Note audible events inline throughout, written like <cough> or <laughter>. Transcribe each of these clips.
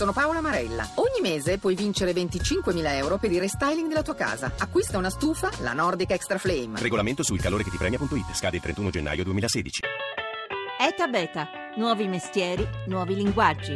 Sono Paola Marella. Ogni mese puoi vincere 25.000 euro per il restyling della tua casa. Acquista una stufa, la Nordic Extra Flame. Regolamento sul calore che ti premia.it. Scade il 31 gennaio 2016. ETA Beta. Nuovi mestieri, nuovi linguaggi.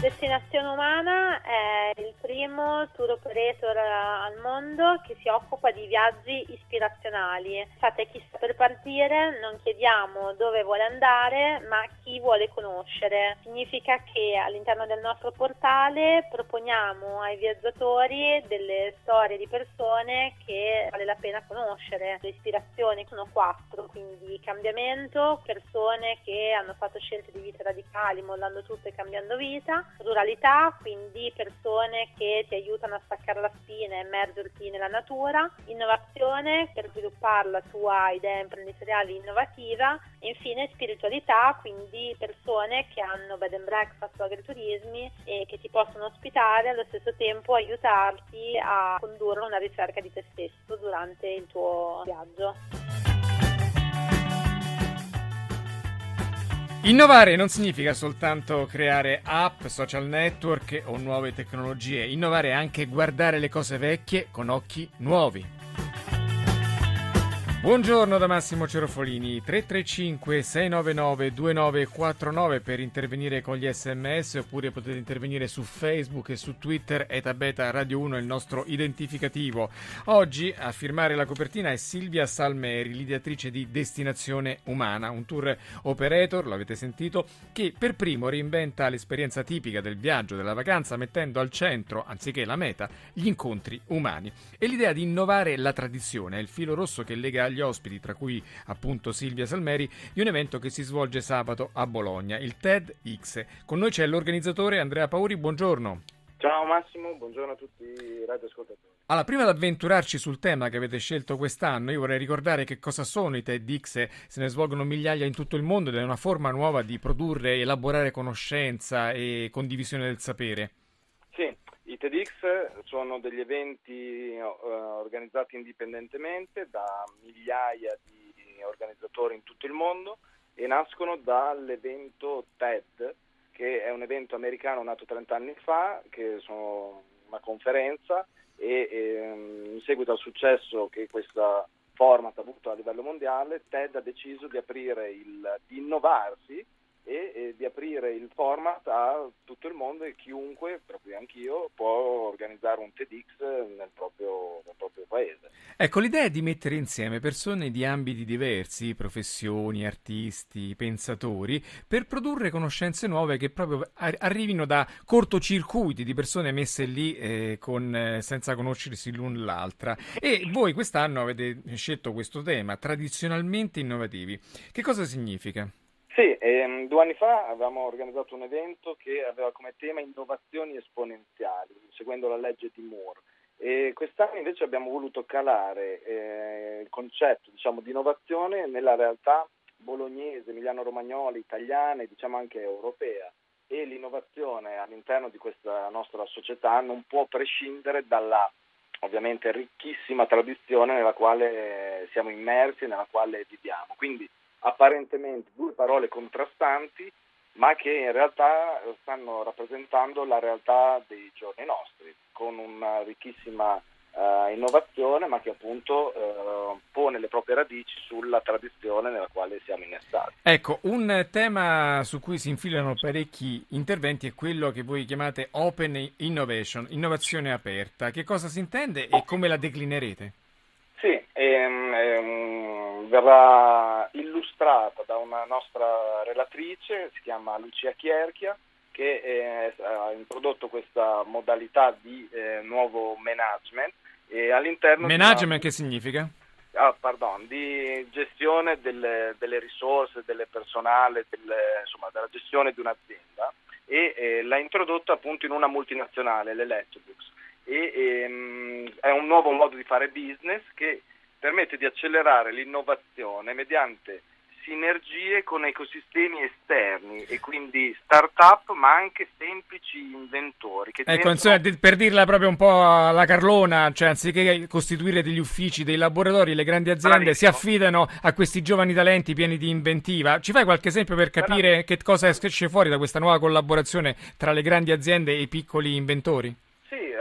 Destinazione Umana è primo tour operator al mondo che si occupa di viaggi ispirazionali. Infatti, chi sta per partire non chiediamo dove vuole andare, ma chi vuole conoscere. Significa che all'interno del nostro portale proponiamo ai viaggiatori delle storie di persone che vale la pena conoscere. Le ispirazioni sono quattro, quindi cambiamento, persone che hanno fatto scelte di vita radicali, mollando tutto e cambiando vita ruralità, quindi persone che ti aiutano a staccare la spina e immergerti nella natura, innovazione per sviluppare la tua idea imprenditoriale innovativa e infine spiritualità, quindi persone che hanno bed and breakfast o agriturismi e che ti possono ospitare e allo stesso tempo aiutarti a condurre una ricerca di te stesso durante il tuo viaggio. Innovare non significa soltanto creare app, social network o nuove tecnologie, innovare è anche guardare le cose vecchie con occhi nuovi. Buongiorno da Massimo Cerofolini, 335 699 2949 per intervenire con gli sms oppure potete intervenire su Facebook e su Twitter etabeta Radio 1 il nostro identificativo. Oggi a firmare la copertina è Silvia Salmeri, l'ideatrice di Destinazione Umana, un tour operator, l'avete sentito, che per primo reinventa l'esperienza tipica del viaggio, della vacanza, mettendo al centro, anziché la meta, gli incontri umani. E l'idea di innovare la tradizione è il filo rosso che lega agli ospiti, tra cui appunto Silvia Salmeri, di un evento che si svolge sabato a Bologna, il TEDx. Con noi c'è l'organizzatore Andrea Pauri, buongiorno. Ciao Massimo, buongiorno a tutti i radioascoltatori. Allora, prima di avventurarci sul tema che avete scelto quest'anno, io vorrei ricordare che cosa sono i TEDx, se ne svolgono migliaia in tutto il mondo ed è una forma nuova di produrre e elaborare conoscenza e condivisione del sapere. I TEDx sono degli eventi uh, organizzati indipendentemente da migliaia di organizzatori in tutto il mondo e nascono dall'evento TED, che è un evento americano nato 30 anni fa, che sono una conferenza e, e in seguito al successo che questa format ha avuto a livello mondiale, TED ha deciso di aprire il, di innovarsi e, e, di aprire il format a tutto il mondo e chiunque, proprio anch'io, può organizzare un TEDx nel proprio, nel proprio, paese. Ecco, l'idea è di mettere insieme persone di ambiti diversi, professioni, artisti, pensatori, per produrre conoscenze nuove che proprio arrivino da cortocircuiti di persone messe lì eh, con, senza conoscersi l'un l'altra. E voi quest'anno avete scelto questo tema, tradizionalmente innovativi. Che cosa significa? Sì, ehm, due anni fa avevamo organizzato un evento che aveva come tema innovazioni esponenziali, seguendo la legge di Moore. E quest'anno invece abbiamo voluto calare eh, il concetto diciamo, di innovazione nella realtà bolognese, emiliano-romagnola, italiana e diciamo anche europea. E l'innovazione all'interno di questa nostra società non può prescindere dalla ovviamente ricchissima tradizione nella quale siamo immersi e nella quale viviamo. Quindi apparentemente due parole contrastanti, ma che in realtà stanno rappresentando la realtà dei giorni nostri, con una ricchissima uh, innovazione, ma che appunto uh, pone le proprie radici sulla tradizione nella quale siamo innestati. Ecco, un tema su cui si infilano parecchi interventi è quello che voi chiamate Open Innovation, innovazione aperta. Che cosa si intende e come la declinerete? Sì, ehm, ehm, verrà illustrata da una nostra relatrice, si chiama Lucia Chierchia, che eh, ha introdotto questa modalità di eh, nuovo management. E all'interno management una... che significa? Ah, pardon, di gestione delle, delle risorse, del personale, delle, insomma, della gestione di un'azienda e eh, l'ha introdotta appunto in una multinazionale, l'Electrolux e ehm, è un nuovo modo di fare business che permette di accelerare l'innovazione mediante sinergie con ecosistemi esterni e quindi start-up ma anche semplici inventori. ecco, diventano... insomma, per dirla proprio un po' alla Carlona, cioè anziché costituire degli uffici, dei laboratori, le grandi aziende Bravissimo. si affidano a questi giovani talenti pieni di inventiva. Ci fai qualche esempio per capire Bravissimo. che cosa esce fuori da questa nuova collaborazione tra le grandi aziende e i piccoli inventori?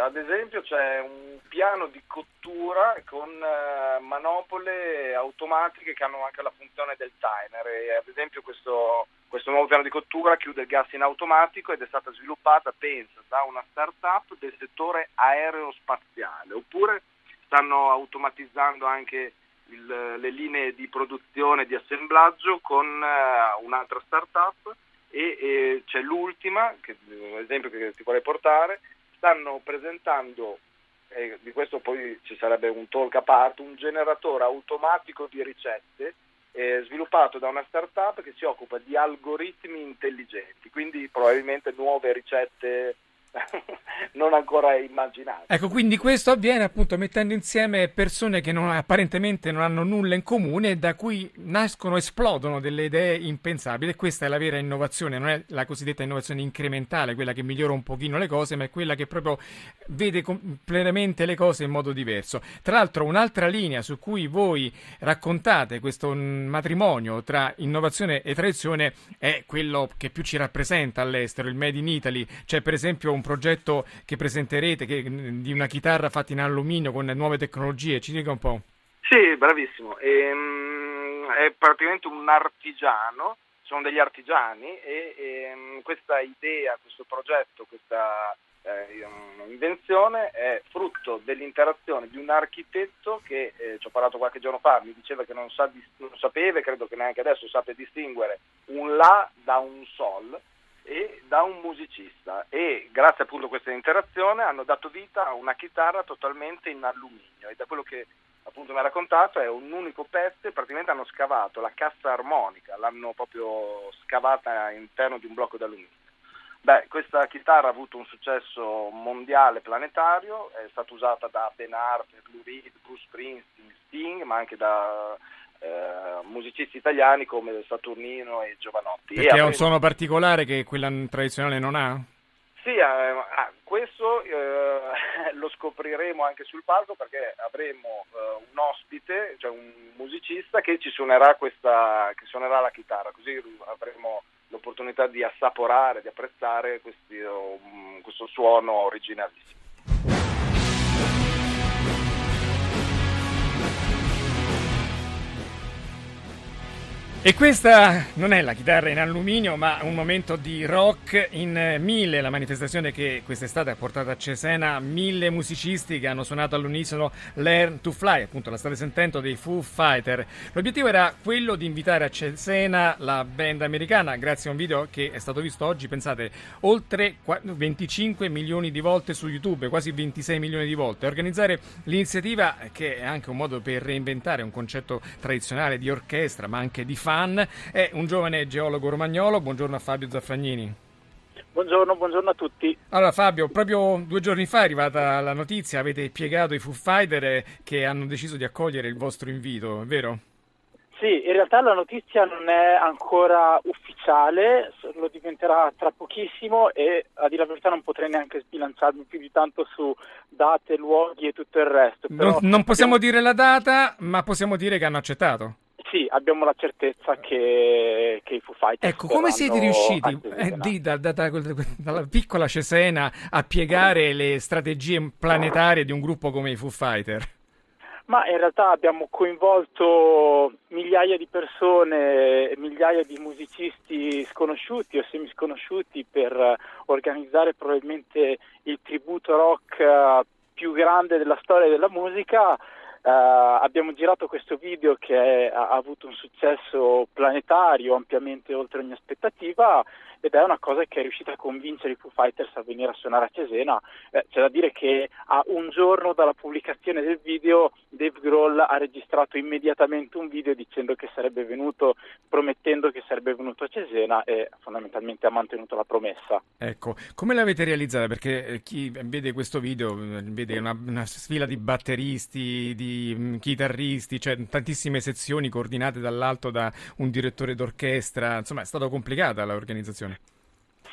Ad esempio c'è un piano di cottura con uh, manopole automatiche che hanno anche la funzione del timer. E ad esempio questo, questo, nuovo piano di cottura chiude il gas in automatico ed è stata sviluppata, pensa, da una start-up del settore aerospaziale. Oppure stanno automatizzando anche il, le linee di produzione e di assemblaggio con uh, un'altra start-up. E, e c'è l'ultima, che, esempio che ti vorrei portare, stanno presentando, e di questo poi ci sarebbe un talk a parte, un generatore automatico di ricette eh, sviluppato da una startup che si occupa di algoritmi intelligenti, quindi probabilmente nuove ricette <laughs> non ancora immaginate. Ecco, quindi questo avviene appunto mettendo insieme persone che non, apparentemente non hanno nulla in comune da cui nascono, esplodono delle idee impensabili questa è la vera innovazione, non è la cosiddetta innovazione incrementale, quella che migliora un pochino le cose, ma è quella che proprio vede completamente le cose in modo diverso. Tra l'altro un'altra linea su cui voi raccontate questo matrimonio tra innovazione e tradizione è quello che più ci rappresenta all'estero, il Made in Italy, c'è per esempio un progetto che presenterete che, di una chitarra fatta in alluminio con nuove tecnologie, ci dica un po'. Sì, bravissimo, ehm, è praticamente un artigiano, sono degli artigiani e ehm, questa idea, questo progetto, questa eh, invenzione è frutto dell'interazione di un architetto che eh, ci ho parlato qualche giorno fa, mi diceva che non, sa, non sapeva, credo che neanche adesso sappia distinguere un La da un Sol e da un musicista e grazie appunto a questa interazione hanno dato vita a una chitarra totalmente in alluminio e da quello che appunto mi ha raccontato è un unico pezzo e praticamente hanno scavato la cassa armonica, l'hanno proprio scavata all'interno di un blocco d'alluminio. Beh, questa chitarra ha avuto un successo mondiale planetario, è stata usata da Ben Harper, Lou Reed, Bruce Springsteen, Sting, ma anche da eh, musicisti italiani come Saturnino e Giovanotti. Perché e ha un suono particolare che quella tradizionale non ha? Sì, eh, questo eh, <laughs> lo scopriremo anche sul palco perché avremo eh, un ospite, cioè un musicista che ci suonerà, questa, che suonerà la chitarra, così avremo l'opportunità di assaporare, di apprezzare questi, um, questo suono originalissimo. E questa non è la chitarra in alluminio, ma un momento di rock in mille, la manifestazione che quest'estate ha portato a Cesena mille musicisti che hanno suonato all'unisono Learn to Fly, appunto la state sentendo dei Foo Fighter. L'obiettivo era quello di invitare a Cesena la band americana, grazie a un video che è stato visto oggi, pensate, oltre 25 milioni di volte su YouTube, quasi 26 milioni di volte. Organizzare l'iniziativa, che è anche un modo per reinventare un concetto tradizionale di orchestra, ma anche di fan, fan, è un giovane geologo romagnolo. Buongiorno a Fabio Zaffagnini. Buongiorno, buongiorno, a tutti. Allora Fabio, proprio due giorni fa è arrivata la notizia, avete piegato i Foo Fighter che hanno deciso di accogliere il vostro invito, è vero? Sì, in realtà la notizia non è ancora ufficiale, lo diventerà tra pochissimo e a dire la verità non potrei neanche sbilanciarmi più di tanto su date, luoghi e tutto il resto. non, non possiamo dire la data, ma possiamo dire che hanno accettato. Sì, abbiamo la certezza che, che i Foo Fighters Ecco, come siete riusciti eh, di, da, da, da, dalla piccola Cesena a piegare le strategie planetarie di un gruppo come i Foo Fighters? Ma in realtà abbiamo coinvolto migliaia di persone, migliaia di musicisti sconosciuti o semisconosciuti per organizzare probabilmente il tributo rock eh, più grande della storia della musica Uh, abbiamo girato questo video che è, ha avuto un successo planetario ampiamente oltre ogni aspettativa ed è una cosa che è riuscita a convincere i Foo Fighters a venire a suonare a Cesena. Eh, c'è da dire che a un giorno dalla pubblicazione del video Dave Grohl ha registrato immediatamente un video dicendo che sarebbe venuto, promettendo che sarebbe venuto a Cesena e fondamentalmente ha mantenuto la promessa. Ecco, come l'avete realizzata? Perché eh, chi vede questo video eh, vede una, una sfila di batteristi, di mm, chitarristi, cioè tantissime sezioni coordinate dall'alto da un direttore d'orchestra, insomma è stata complicata l'organizzazione.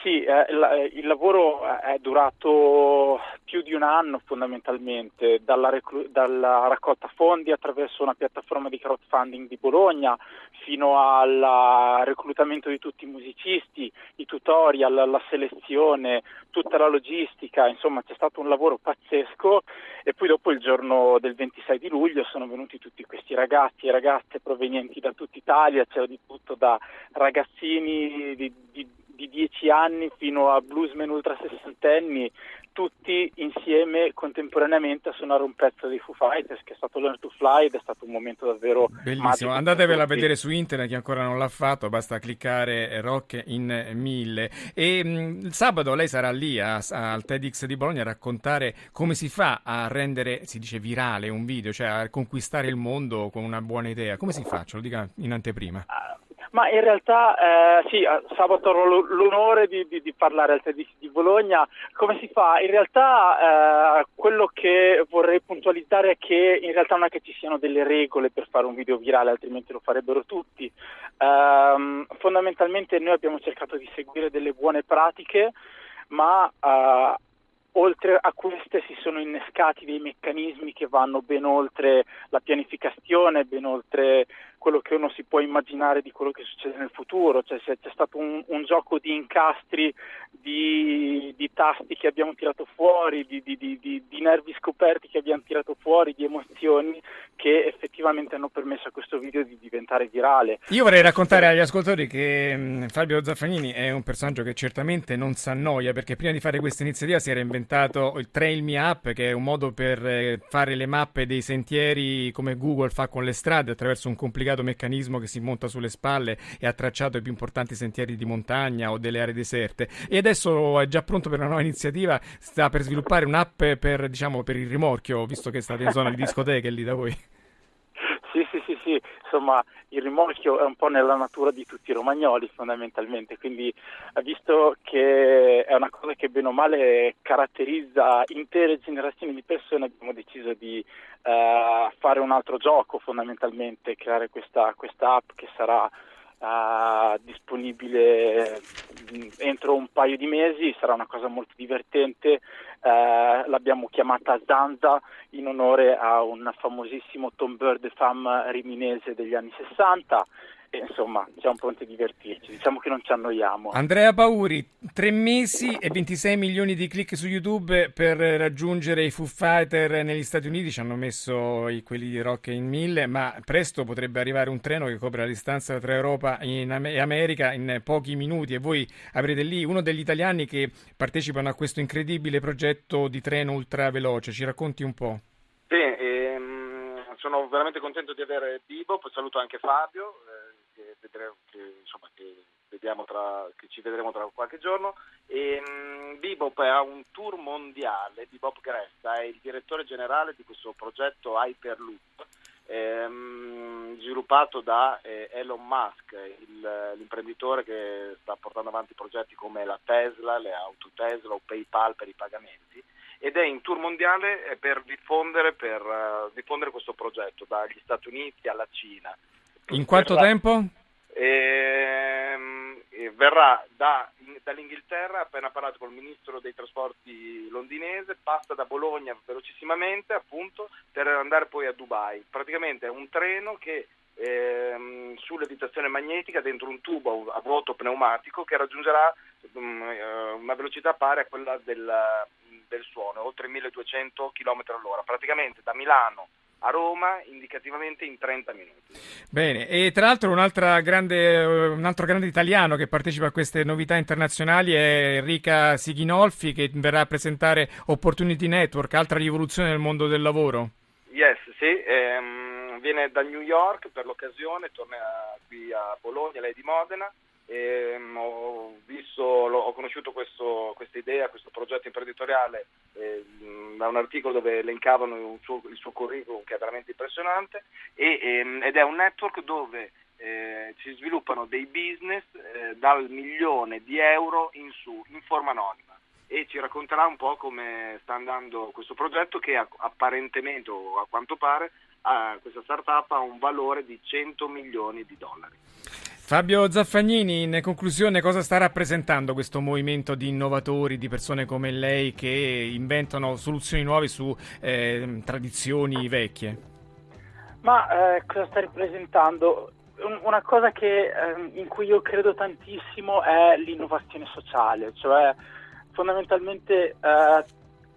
Sì, eh, il, il lavoro è durato più di un anno fondamentalmente, dalla, reclu- dalla, raccolta fondi attraverso una piattaforma di crowdfunding di Bologna fino al reclutamento di tutti i musicisti, i tutorial, la selezione, tutta la logistica, insomma c'è stato un lavoro pazzesco. E poi dopo il giorno del 26 di luglio sono venuti tutti questi ragazzi e ragazze provenienti da tutta Italia, c'era di tutto da ragazzini di, di di 10 anni fino a bluesmen ultra sessantenni, tutti insieme contemporaneamente a suonare un pezzo dei Foo Fighters che è stato Learn to Fly ed è stato un momento davvero bellissimo. Andatevela a vedere su internet chi ancora non l'ha fatto, basta cliccare Rock in 1000. E mh, il sabato lei sarà lì a, a, al TEDx di Bologna a raccontare come si fa a rendere, si dice virale un video, cioè a conquistare il mondo con una buona idea. Come si fa? Ce lo dica in anteprima. Uh ma in realtà eh, sì, sabato ho l'onore di, di, di, parlare al TEDx di Bologna. Come si fa? In realtà eh, quello che vorrei puntualizzare è che in realtà non è che ci siano delle regole per fare un video virale, altrimenti lo farebbero tutti. Eh, fondamentalmente noi abbiamo cercato di seguire delle buone pratiche, ma eh, oltre a queste si sono innescati dei meccanismi che vanno ben oltre la pianificazione, ben oltre quello che uno si può immaginare di quello che succede nel futuro, cioè c'è, c'è stato un, un, gioco di incastri, di, di, tasti che abbiamo tirato fuori, di, di, di, nervi scoperti che abbiamo tirato fuori, di emozioni che effettivamente hanno permesso a questo video di diventare virale. Io vorrei raccontare agli ascoltatori che mh, Fabio Zaffagnini è un personaggio che certamente non si annoia perché prima di fare questa iniziativa si era inventato il Trail Me Up che è un modo per eh, fare le mappe dei sentieri come Google fa con le strade attraverso un complicato complicato meccanismo che si monta sulle spalle e ha tracciato i più importanti sentieri di montagna o delle aree deserte. E adesso è già pronto per una nuova iniziativa, sta per sviluppare un'app per, diciamo, per il rimorchio, visto che state in zona di discoteche lì da voi. Insomma il rimorchio è un po' nella natura di tutti i romagnoli fondamentalmente, quindi visto che è una cosa che bene o male caratterizza intere generazioni di persone, abbiamo deciso di uh, fare un altro gioco fondamentalmente, creare questa, questa app che sarà Uh, disponibile entro un paio di mesi, sarà una cosa molto divertente, uh, l'abbiamo chiamata Zanza in onore a un famosissimo Tom Bird fam riminese degli anni 60 e insomma siamo pronti a divertirci, diciamo che non ci annoiamo. Andrea Pauri, tre mesi e 26 milioni di click su YouTube per raggiungere i Foo Fighter negli Stati Uniti, ci hanno messo i, quelli di Rock in mille, ma presto potrebbe arrivare un treno che copre la distanza tra Europa e America in pochi minuti e voi avrete lì uno degli italiani che partecipano a questo incredibile progetto di treno ultraveloce, ci racconti un po'? Sì, ehm, sono veramente contento di avere Bibo, poi saluto anche Fabio. Eh che, vedremo, che, insomma, che, tra, che, ci vedremo tra qualche giorno. E, um, Bebop ha un tour mondiale, Bebop Gressa è il direttore generale di questo progetto Hyperloop. Ehm, sviluppato da eh, Elon Musk, il, l'imprenditore che sta portando avanti progetti come la Tesla, le auto Tesla o PayPal per i pagamenti ed è in tour mondiale per diffondere, per, uh, diffondere questo progetto dagli Stati Uniti alla Cina. In quanto verrà, tempo? Ehm, verrà da, dall'Inghilterra, appena parlato con il ministro dei trasporti londinese, passa da Bologna velocissimamente appunto per andare poi a Dubai. Praticamente è un treno che ehm, sull'evitazione magnetica dentro un tubo a vuoto pneumatico che raggiungerà um, una velocità pari a quella del, del suono, oltre 1200 km all'ora. Praticamente da Milano a Roma indicativamente in 30 minuti. Bene, e tra l'altro grande, un altro grande italiano che partecipa a queste novità internazionali è Enrica Sighinolfi che verrà a presentare Opportunity Network, altra rivoluzione nel mondo del lavoro. Yes, sì, ehm, viene da New York per l'occasione, torna qui a Bologna, lei di Modena ehm, ho, visto, ho conosciuto questo, questa idea, questo progetto imprenditoriale eh, da un articolo dove elencavano suo, il suo curriculum che è veramente impressionante e, ehm, ed è un network dove eh, si sviluppano dei business eh, dal milione di euro in su, in forma anonima. E ci racconterà un po' come sta andando questo progetto che apparentemente o a quanto pare a questa startup ha un valore di 100 milioni di dollari. Fabio Zaffagnini, in conclusione cosa sta rappresentando questo movimento di innovatori, di persone come lei che inventano soluzioni nuove su eh, tradizioni vecchie? Ma eh, cosa sta rappresentando? una cosa che, eh, in cui io credo tantissimo è l'innovazione sociale, cioè fondamentalmente eh,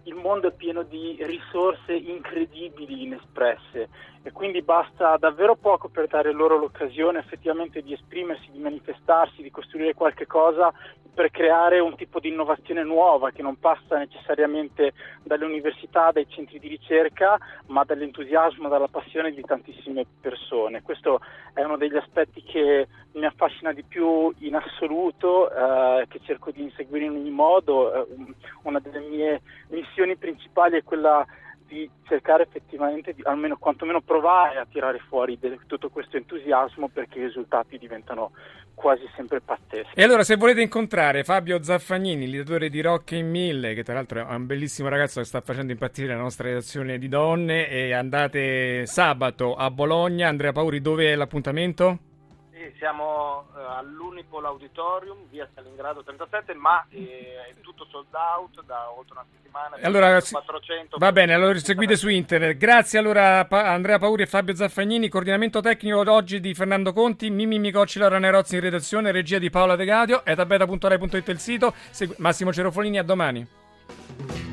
il mondo è pieno di risorse incredibili inespresse e quindi basta davvero poco per dare loro l'occasione effettivamente di esprimersi, di manifestarsi, di costruire qualche cosa per creare un tipo di innovazione nuova che non passa necessariamente dalle università, dai centri di ricerca, ma dall'entusiasmo, dalla passione di tantissime persone. Questo è uno degli aspetti che mi affascina di più in assoluto, eh, che cerco di inseguire in ogni modo. Eh, una delle mie missioni principali è quella di cercare effettivamente, di, almeno quantomeno provare a tirare fuori de, tutto questo entusiasmo perché i risultati diventano quasi sempre pazzeschi. E allora se volete incontrare Fabio Zaffagnini, l'ideatore di Rock in Mille, che tra l'altro è un bellissimo ragazzo che sta facendo impazzire la nostra redazione di donne, e andate sabato a Bologna, Andrea Pauri, dove è l'appuntamento? Siamo uh, all'Unipol Auditorium, via Stalingrado 37, ma eh, è tutto sold out da oltre una settimana. Allora, 400, va bene, allora seguite su internet. Grazie allora a Andrea Pauri e Fabio Zaffagnini, coordinamento tecnico oggi di Fernando Conti, Mimmi Micocci, Laura Nerozzi in redazione, regia di Paola De Gadio, etabeta.rai.it il sito, Massimo Cerofolini, a domani.